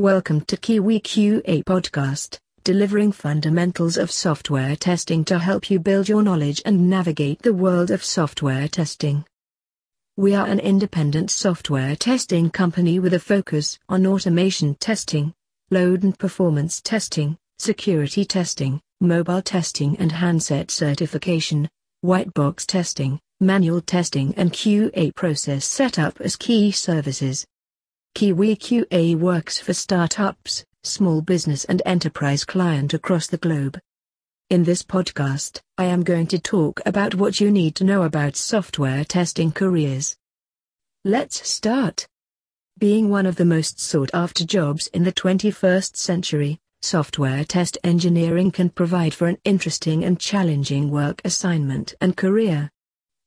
Welcome to Kiwi QA Podcast, delivering fundamentals of software testing to help you build your knowledge and navigate the world of software testing. We are an independent software testing company with a focus on automation testing, load and performance testing, security testing, mobile testing and handset certification, white box testing, manual testing and QA process setup as key services. Kiwi QA works for startups, small business and enterprise client across the globe. In this podcast, I am going to talk about what you need to know about software testing careers. Let's start. Being one of the most sought after jobs in the 21st century, software test engineering can provide for an interesting and challenging work assignment and career.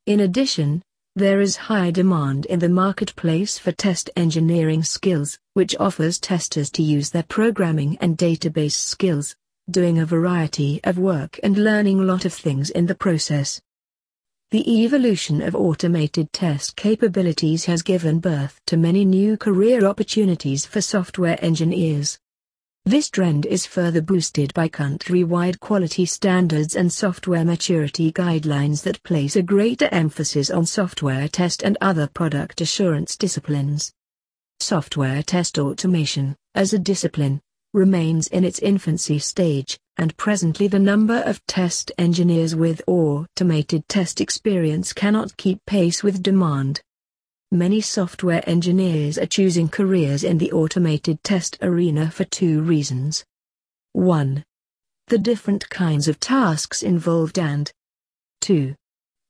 In addition, there is high demand in the marketplace for test engineering skills, which offers testers to use their programming and database skills, doing a variety of work and learning a lot of things in the process. The evolution of automated test capabilities has given birth to many new career opportunities for software engineers. This trend is further boosted by country-wide quality standards and software maturity guidelines that place a greater emphasis on software test and other product assurance disciplines. Software test automation, as a discipline, remains in its infancy stage, and presently the number of test engineers with automated test experience cannot keep pace with demand many software engineers are choosing careers in the automated test arena for two reasons. 1. The different kinds of tasks involved and 2.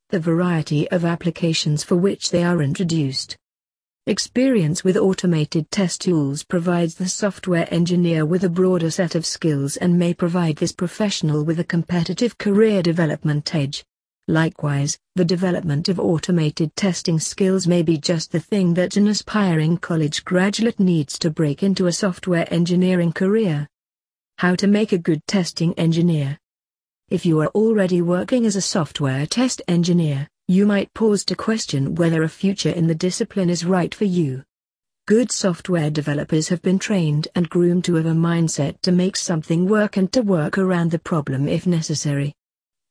The variety of applications for which they are introduced. Experience with automated test tools provides the software engineer with a broader set of skills and may provide this professional with a competitive career development edge. Likewise, the development of automated testing skills may be just the thing that an aspiring college graduate needs to break into a software engineering career. How to make a good testing engineer. If you are already working as a software test engineer, you might pause to question whether a future in the discipline is right for you. Good software developers have been trained and groomed to have a mindset to make something work and to work around the problem if necessary.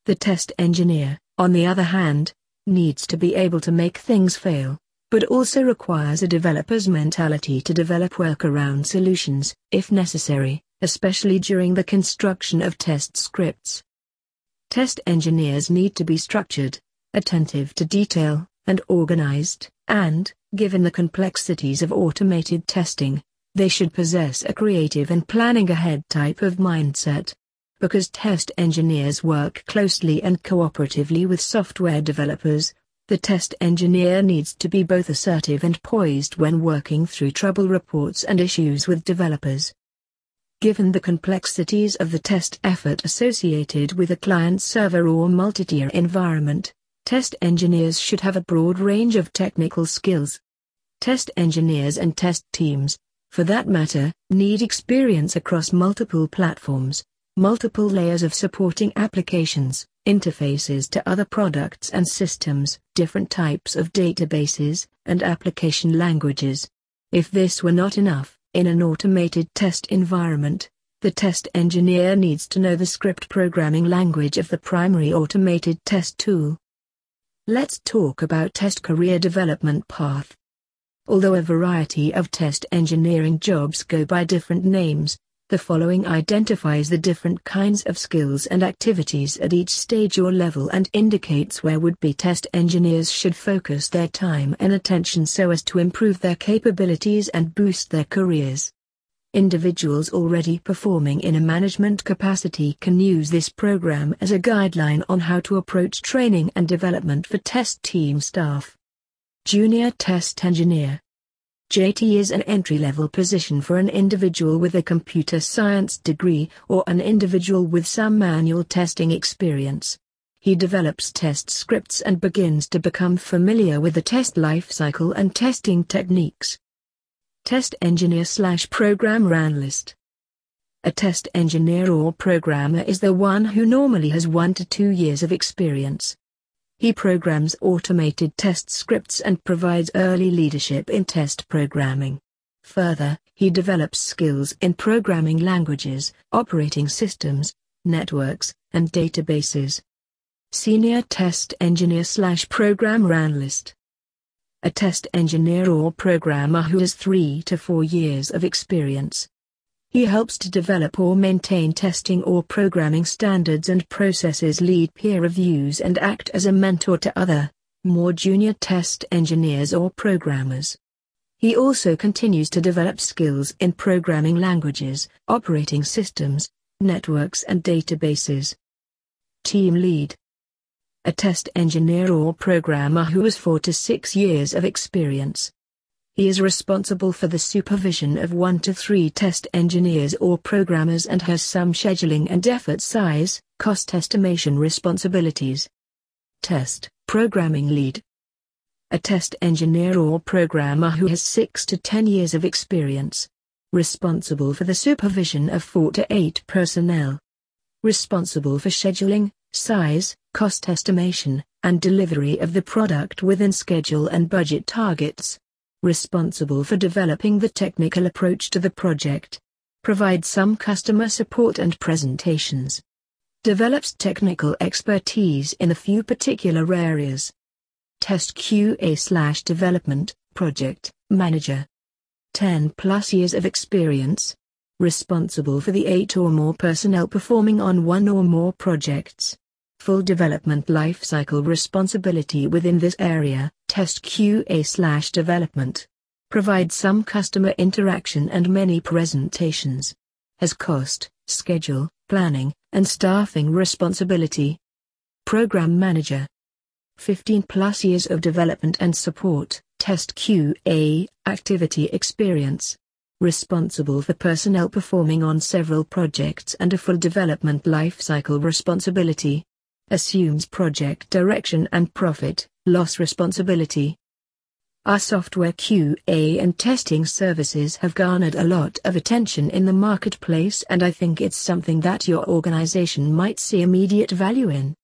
The test engineer, on the other hand, needs to be able to make things fail, but also requires a developer's mentality to develop workaround solutions, if necessary, especially during the construction of test scripts. Test engineers need to be structured, attentive to detail, and organized, and, given the complexities of automated testing, they should possess a creative and planning ahead type of mindset because test engineers work closely and cooperatively with software developers, the test engineer needs to be both assertive and poised when working through trouble reports and issues with developers. Given the complexities of the test effort associated with a client-server or multi-tier environment, test engineers should have a broad range of technical skills. Test engineers and test teams, for that matter, need experience across multiple platforms, multiple layers of supporting applications, interfaces to other products and systems, different types of databases, and application languages. If this were not enough, in an automated test environment, the test engineer needs to know the script programming language of the primary automated test tool. Let's talk about test career development path. Although a variety of test engineering jobs go by different names, the following identifies the different kinds of skills and activities at each stage or level and indicates where would-be test engineers should focus their time and attention so as to improve their capabilities and boost their careers. Individuals already performing in a management capacity can use this program as a guideline on how to approach training and development for test team staff. Junior Test Engineer JT is an entry-level position for an individual with a computer science degree or an individual with some manual testing experience. He develops test scripts and begins to become familiar with the test lifecycle and testing techniques. Test engineer slash programmer analyst. A test engineer or programmer is the one who normally has one to two years of experience. He programs automated test scripts and provides early leadership in test programming. Further, he develops skills in programming languages, operating systems, networks, and databases. Senior Test Engineer slash Programmer Analyst a test engineer or programmer who has three to four years of experience. He helps to develop or maintain testing or programming standards and processes lead peer reviews and act as a mentor to other, more junior test engineers or programmers. He also continues to develop skills in programming languages, operating systems, networks and databases. Team Lead a test engineer or programmer who has four to six years of experience. He is responsible for the supervision of one to three test engineers or programmers and has some scheduling and effort size, cost estimation responsibilities. Test, Programming Lead A test engineer or programmer who has 6 to 10 years of experience. Responsible for the supervision of 4 to 8 personnel. Responsible for scheduling, size, cost estimation, and delivery of the product within schedule and budget targets. Responsible for developing the technical approach to the project. Provides some customer support and presentations. Develops technical expertise in a few particular areas. Test QA slash development, project, manager. 10 plus years of experience. Responsible for the 8 or more personnel performing on one or more projects full development lifecycle responsibility within this area, test QA slash development. Provide some customer interaction and many presentations. Has cost, schedule, planning, and staffing responsibility. Program Manager. 15 plus years of development and support, test QA, activity experience. Responsible for personnel performing on several projects and a full development lifecycle responsibility assumes project direction and profit, loss responsibility. Our software QA and testing services have garnered a lot of attention in the marketplace and I think it's something that your organization might see immediate value in.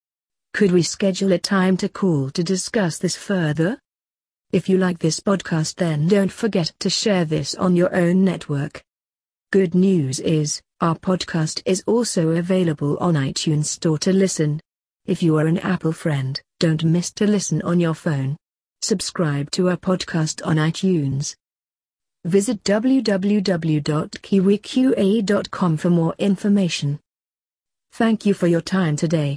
Could we schedule a time to call to discuss this further? If you like this podcast then don't forget to share this on your own network. Good news is, our podcast is also available on iTunes Store to listen. If you are an Apple friend, don't miss to listen on your phone. Subscribe to our podcast on iTunes. Visit www.kiwiqa.com for more information. Thank you for your time today.